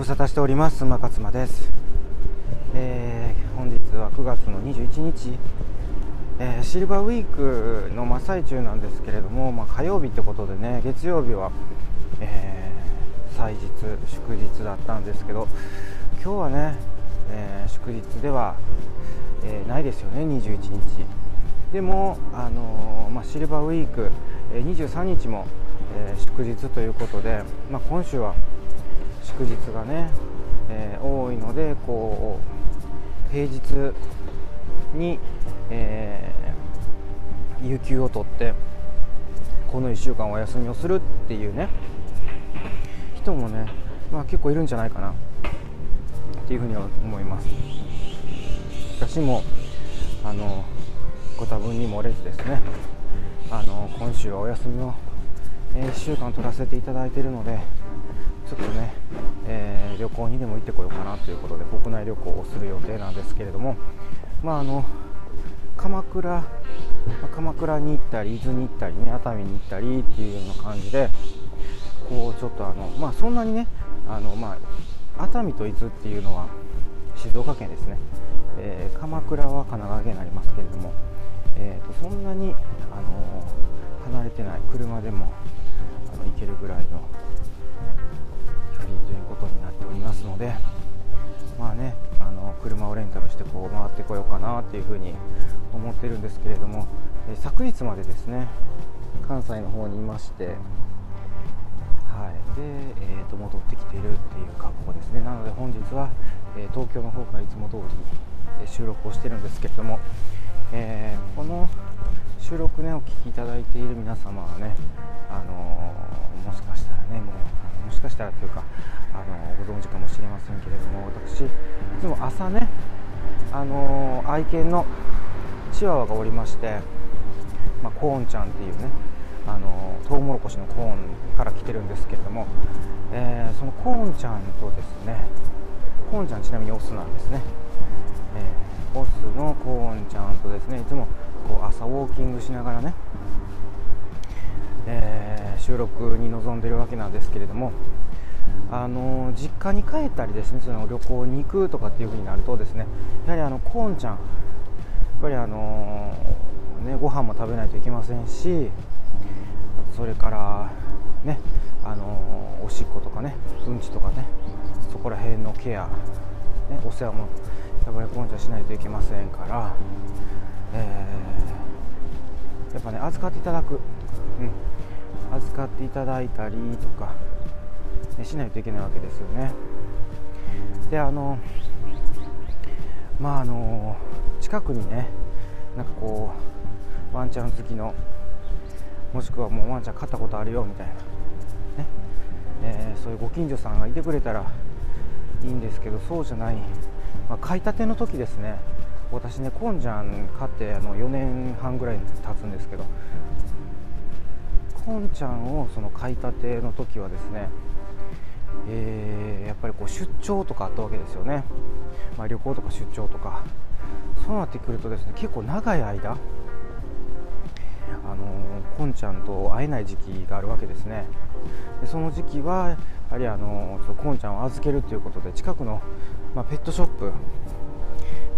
無沙汰しております馬勝間です、えー、本日は9月の21日、えー、シルバーウィークの真っ最中なんですけれども、まあ、火曜日ってことでね月曜日は、えー、祭日祝日だったんですけど今日はね、え祝日では、えないですよね21日。でも、あのまあ、シルバーウィーク、え23日も、え祝日ということで、まあ、今週は祝日がね、えー、多いのでこう平日に、えー、有給を取ってこの1週間お休みをするっていうね人もね、まあ、結構いるんじゃないかなっていうふうには思います。私もあのご多分に漏れずですねあの今週はお休みを、え1週間取らせていただいているのでちょっとね、えー、旅行にでも行ってこようかなということで国内旅行をする予定なんですけれども、まあ、あの鎌倉鎌倉に行ったり伊豆に行ったりね熱海に行ったりっていうような感じでこうちょっとあのまあそんなにねあのまあ熱海と伊豆っていうのは静岡県ですね、えー、鎌倉は神奈川県になりますけれども、えーと、そんなにあの離れてない車でもあの行けるぐらいのということになっておりますのでまあねあの車をレンタルしてこう回ってこようかなっていうふうに思ってるんですけれども、え昨日までですね関西の方にいましてはいで、えー、と戻ってきているっていう格好ですね。なので本日は、え東京の方からいつも通り、え収録をしてるんですけれども、えー、この収録ねお聴きいただいている皆様はねあのー、もしかしたらねもうもしかしたらというかあのご存知かもしれませんけれども私いつも朝ねあの愛犬のチワワがおりまして、まあ、コーンちゃんっていうねあのトウモロコシのコーンから来てるんですけれども、えー、そのコーンちゃんとですねコーンちゃんちなみにオスなんですね、えー、オスのコーンちゃんとですねいつもこう朝ウォーキングしながらね、えー、収録に臨んでるわけなんですけれどもあの実家に帰ったりですねその旅行に行くとかっていう風になるとですねやはりあのコーンちゃんやっぱりあのねご飯も食べないといけませんしそれからねあのおしっことかねうんちとかねそこら辺のケア、ね、お世話もやっぱりコーンちゃんしないといけませんから、えー、やっぱね預かっていただく、うん、預かっていただいたりとかねしないといけないわけですよね。であのまああの近くにねなんかこうワンちゃん好きのもしくはもうワンちゃん飼ったことあるよみたいな、ねえー、そういうご近所さんがいてくれたらいいんですけどそうじゃない、まあ、飼いたての時ですね私ねコンちゃん飼ってあの4年半ぐらい経つんですけどコンちゃんをその飼いたての時はですねえー、やっぱりこう出張とかあったわけですよね、まあ、旅行とか出張とか。そうなってくるとですね結構長い間あのこんちゃんと会えない時期があるわけですね。でその時期はやはりあのそうこんちゃんを預けるということで近くの、まあ、ペットショップ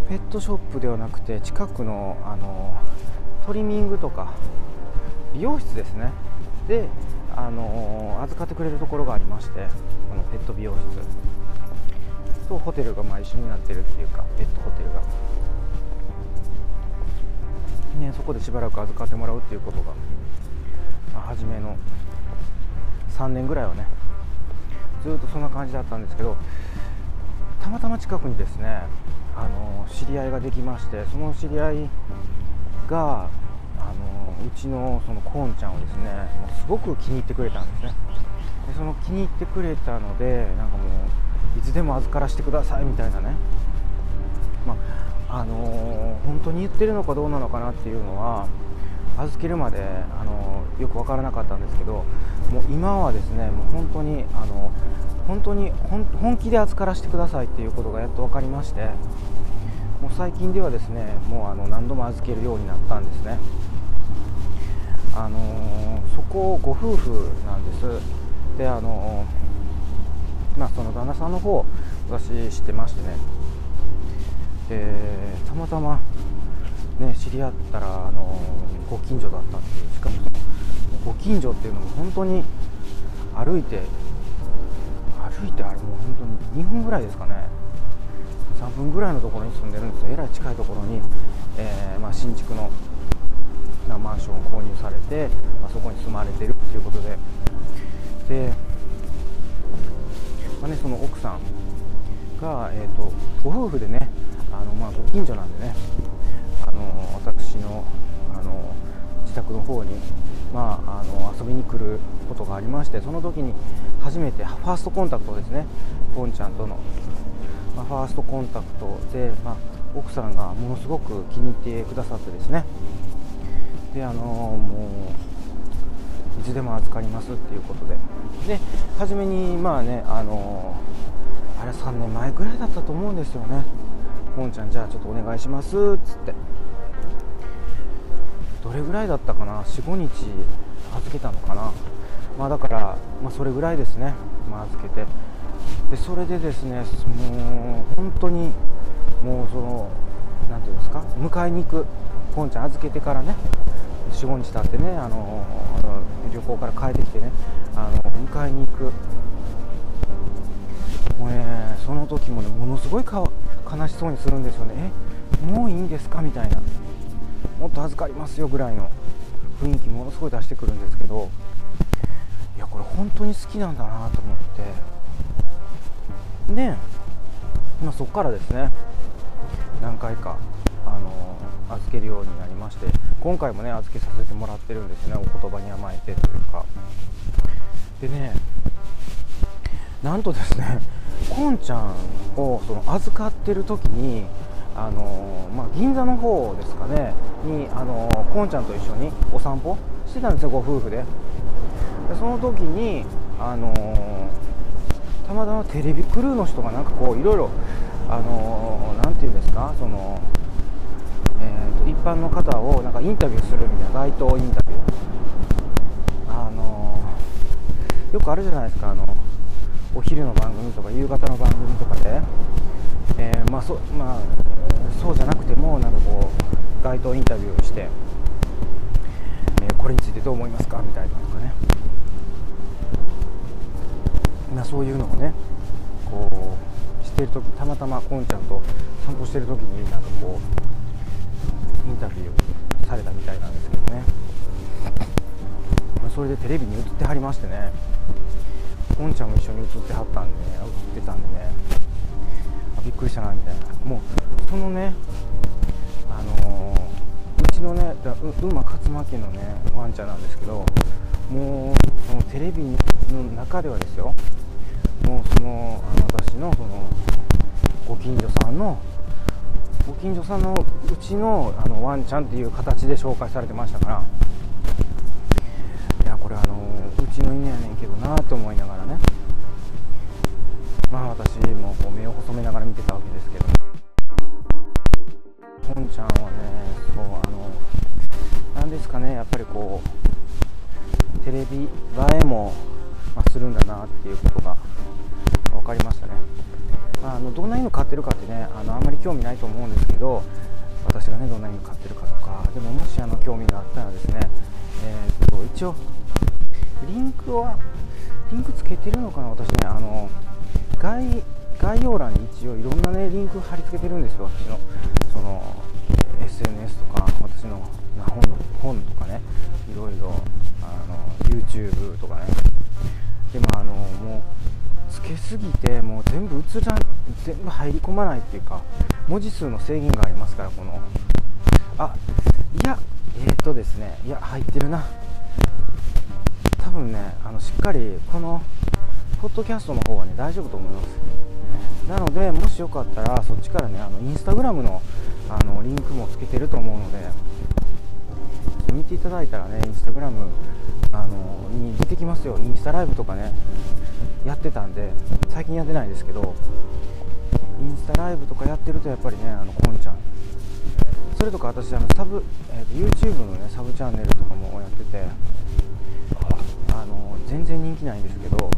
ペットショップではなくて近くのあのトリミングとか美容室ですね。であの預かってくれるところがありましてこのペット美容室。とホテルがまあ一緒になってるっていうかペットホテルが、ね、そこでしばらく預かってもらうっていうことが、まあ、初めの3年ぐらいはねずっとそんな感じだったんですけどたまたま近くにですねあの知り合いができましてその知り合いがうちのそのコーンちゃんをですねもうすごく気に入ってくれたんですねでその気に入ってくれたのでなんかもういつでも預からせてくださいみたいなねまああのー、本当に言ってるのかどうなのかなっていうのは預けるまで、あのー、よく分からなかったんですけどもう今はですねもう本当に、あのー、本当に本気で預からせてくださいっていうことがやっと分かりましてもう最近ではですねもうあの何度も預けるようになったんですね。あの、そこご夫婦なんです。であのまあ、その旦那さんの方私知ってましてね。でたまたま、ね、知り合ったらあのご近所だったっていうしかもそのご近所っていうのも本当に歩いて歩いてあれもう本当に2分ぐらいですかね。3分ぐらいのところに住んでるんですよ。えらい近いところに、えー、まあ、新築のマンションを購入されて、まあ、そこに住まれてるっていうことで。で、まあね、その奥さんが、えーと、ご夫婦でねあの、まあ、ご近所なんでねあの私のあの自宅の方に、まあ、あの遊びに来ることがありましてその時に初めてファーストコンタクトですねポンちゃんとの、まあ、ファーストコンタクトで、まあ、奥さんがものすごく気に入ってくださってですねであのもういつでも預かりますっていうことで。で初めにまあねあのあれ3年前ぐらいだったと思うんですよね。ポンちゃんじゃあちょっとお願いしますっつって。どれぐらいだったかな？45日預けたのかな？まあだから、まあ、それぐらいですね、まあ、預けて。でそれでですねもう本当にもうその何ていうんですか？迎えに行く。ポンちゃん預けてからね45日経ってねあの旅行から帰ってきてねあの迎えに行く。もうねその時もねものすごい悲しそうにするんですよね。えもういいんですかみたいな。もっと預かりますよぐらいの。雰囲気ものすごい出してくるんですけど。いやこれ本当に好きなんだなと思って。で、まあ、そこからですね。何回か。預けるようになりまして今回もね預けさせてもらってるんですね。お言葉に甘えてというか。でねなんとですねこんちゃんをその預かってる時にあのまあ、銀座の方ですかねにあのこんちゃんと一緒にお散歩してたんですよご夫婦で。でその時にあのたまたまテレビクルーの人がなんかこういろいろあのなんていうんですかそのえーと、一般の方をなんかインタビューするみたいな街頭インタビュー。あのよくあるじゃないですかあのお昼の番組とか夕方の番組とかで、えー、まあそまあ、そうじゃなくてもなんかこう街頭インタビューをして、えー、これについてどう思いますかみたいなとかね、まあ、そういうのをねこうしてる時たまたまこんちゃんと散歩してる時になんかこうインタビューされたみたいなんですけどね。それでテレビに映ってはりましてね。ポンちゃんも一緒に映ってはったんで、ね、映ってたんで。ねあびっくりしたなみたいな。もうそのねあのー、うちのね馬勝間家のねワンちゃんなんですけどもうそのテレビの中ではですよ。もうそのあの私のそのご近所さんのご近所さんのうちのあのワンちゃんっていう形で紹介されてましたから。いやこれあのうちの犬やねんけどなと思いながらね。まあ私もこう目を細めながら見てたわけですけどポンちゃんはねそうあの何ですかねやっぱりこうテレビ映えも、ま、するんだなっていうことがってるかってねあのあんまり興味ないと思うんですけど私がねどんな犬飼ってるかとかでももしあの興味があったらですね、えー、と一応リンクはリンクつけてるのかな私ねあの概概要欄に一応いろんなねリンク貼り付けてるんですよ私のその SNS とか私の本の本とかねいろいろあの YouTube とかね。でもあのもうつけすぎてもう全部映ら全部入り込まないっていうか文字数の制限がありますからこの。あいやえー、っとですねいや入ってるな。多分ねあのしっかりこのポッドキャストの方はね大丈夫と思います。なのでもしよかったらそっちからねあのインスタグラムのあのリンクもつけてると思うので見ていただいたらねインスタグラムあのに出てきますよ。インスタライブとかねやってたんで最近やってないですけどインスタライブとかやってるとやっぱりねあのこんちゃん。それとか私あのサブ、えー、と YouTube のねサブチャンネルとかもやっててあの全然人気ないんですけど、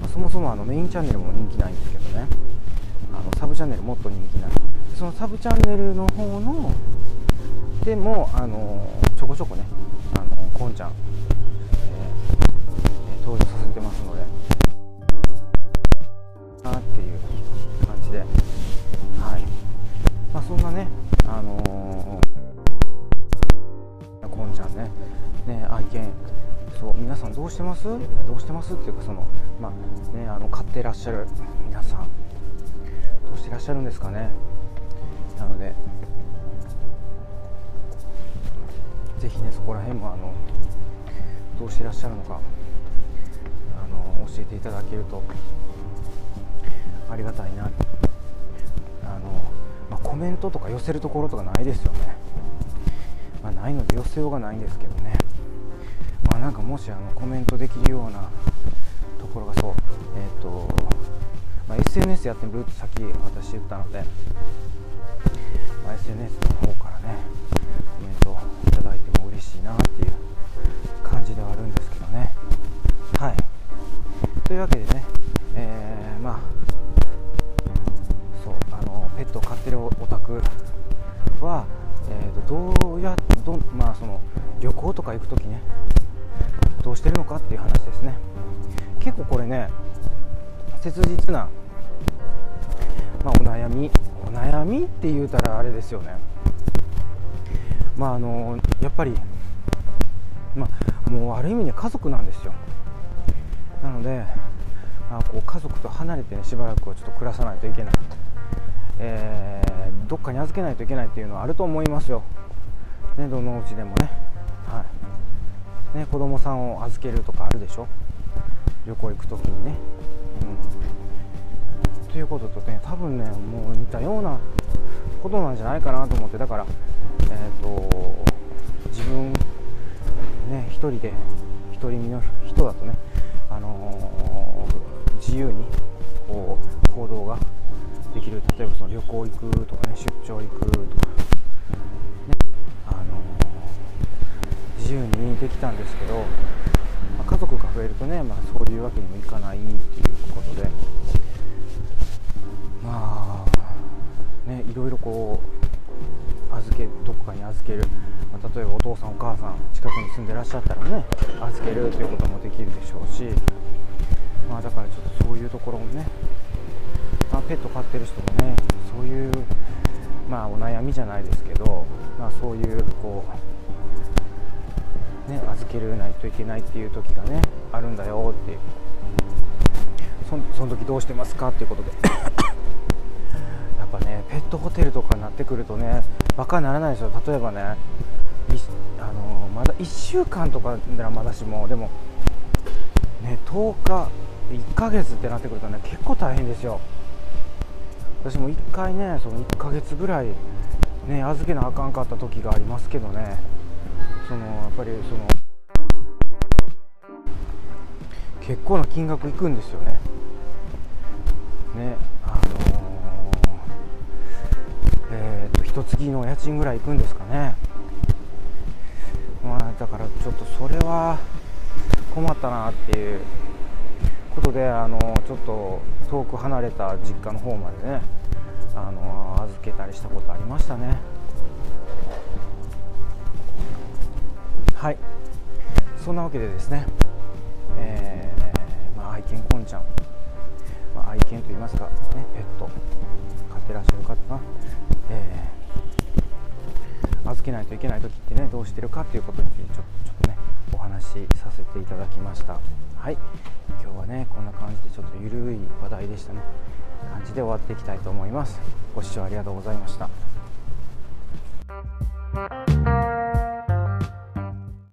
まあ、そもそもあのメインチャンネルも人気ないんですけどね。あのサブチャンネルもっと人気ない。そのサブチャンネルの方のでもあのちょこちょこねあのこんちゃん、えー、登場させてますので。なっていう感じで。はい。まあそんなねあのー、こんちゃんね。ね愛犬。そう皆さんどうしてます？どうしてますっていうかそのまあねあの飼ってらっしゃる皆さん。どうしてらっしゃるんですかね。なのでぜひねそこら辺もあのどうしてらっしゃるのかあの教えていただけるとありがたいな。あの、まあ、コメントとか寄せるところとかないですよね、まあ、ないので寄せようがないんですけどね。まあなんかもしあのコメントできるようなところがそうえっ、ー、と、まあ、SNS やってみるってさっき私言ったので、まあ、SNS の方からねなっていう感じではあるんですけどね。はい。というわけでねえー、まあそうあのペットを飼ってるお宅は、えーと、どうやど、まあ、その旅行とか行く時ねどうしてるのかっていう話ですね。結構これね切実な、まあ、お悩みお悩みって言うたらあれですよね。まああのやっぱり、まあ、もうある意味ね家族なんですよ。なので、まあ、こう家族と離れてねしばらくはちょっと暮らさないといけない。えー、どっかに預けないといけないっていうのはあると思いますよ、ね、どのうちでもね,、はい。ね子供さんを預けるとかあるでしょ。旅行行く時にね、うん、ということとね多分ねもう似たようなことなんじゃないかなと思って。だからえっ、ー、と人で独り身の人だとねあのー、自由にこう行動ができる。例えばその旅行行くとかね出張行くとか、ねあのー、自由にできたんですけど、まあ、家族が増えるとね、まあ、そういうわけにもいかないっていうことで。まあねいろいろこうけどこかに預ける、まあ、例えばお父さんお母さん近くに住んでらっしゃったらね預けるということもできるでしょうし。まあだからちょっとそういうところもねまあ、ペット飼ってる人もねそういう、まあ、お悩みじゃないですけど、まあ、そういうこう、ね、預けないといけないっていう時がねあるんだよって。いうそその時どうしてますかっていうことで。やっぱねペットホテルとかになってくるとねバカにならないですよ例えばねあのまだ1週間とかならまだしもでもね10日1ヶ月ってなってくるとね結構大変ですよ。私も1回ねその1ヶ月ぐらいね預けなあかんかった時がありますけどね。そのやっぱりその結構な金額いくんですよねね。月の家賃ぐらいいくんですかね。まあだからちょっとそれは困ったなっていうことであのちょっと遠く離れた実家の方までねあの預けたりしたことありましたね。はい。そんなわけでですね、えー、けない時ってねどうしてるかっていうことについてちょちょっとねお話しさせていただきました。はい。今日はねこんな感じでちょっとゆるい話題でしたね。感じで終わっていきたいと思います。ご視聴ありがとうございました。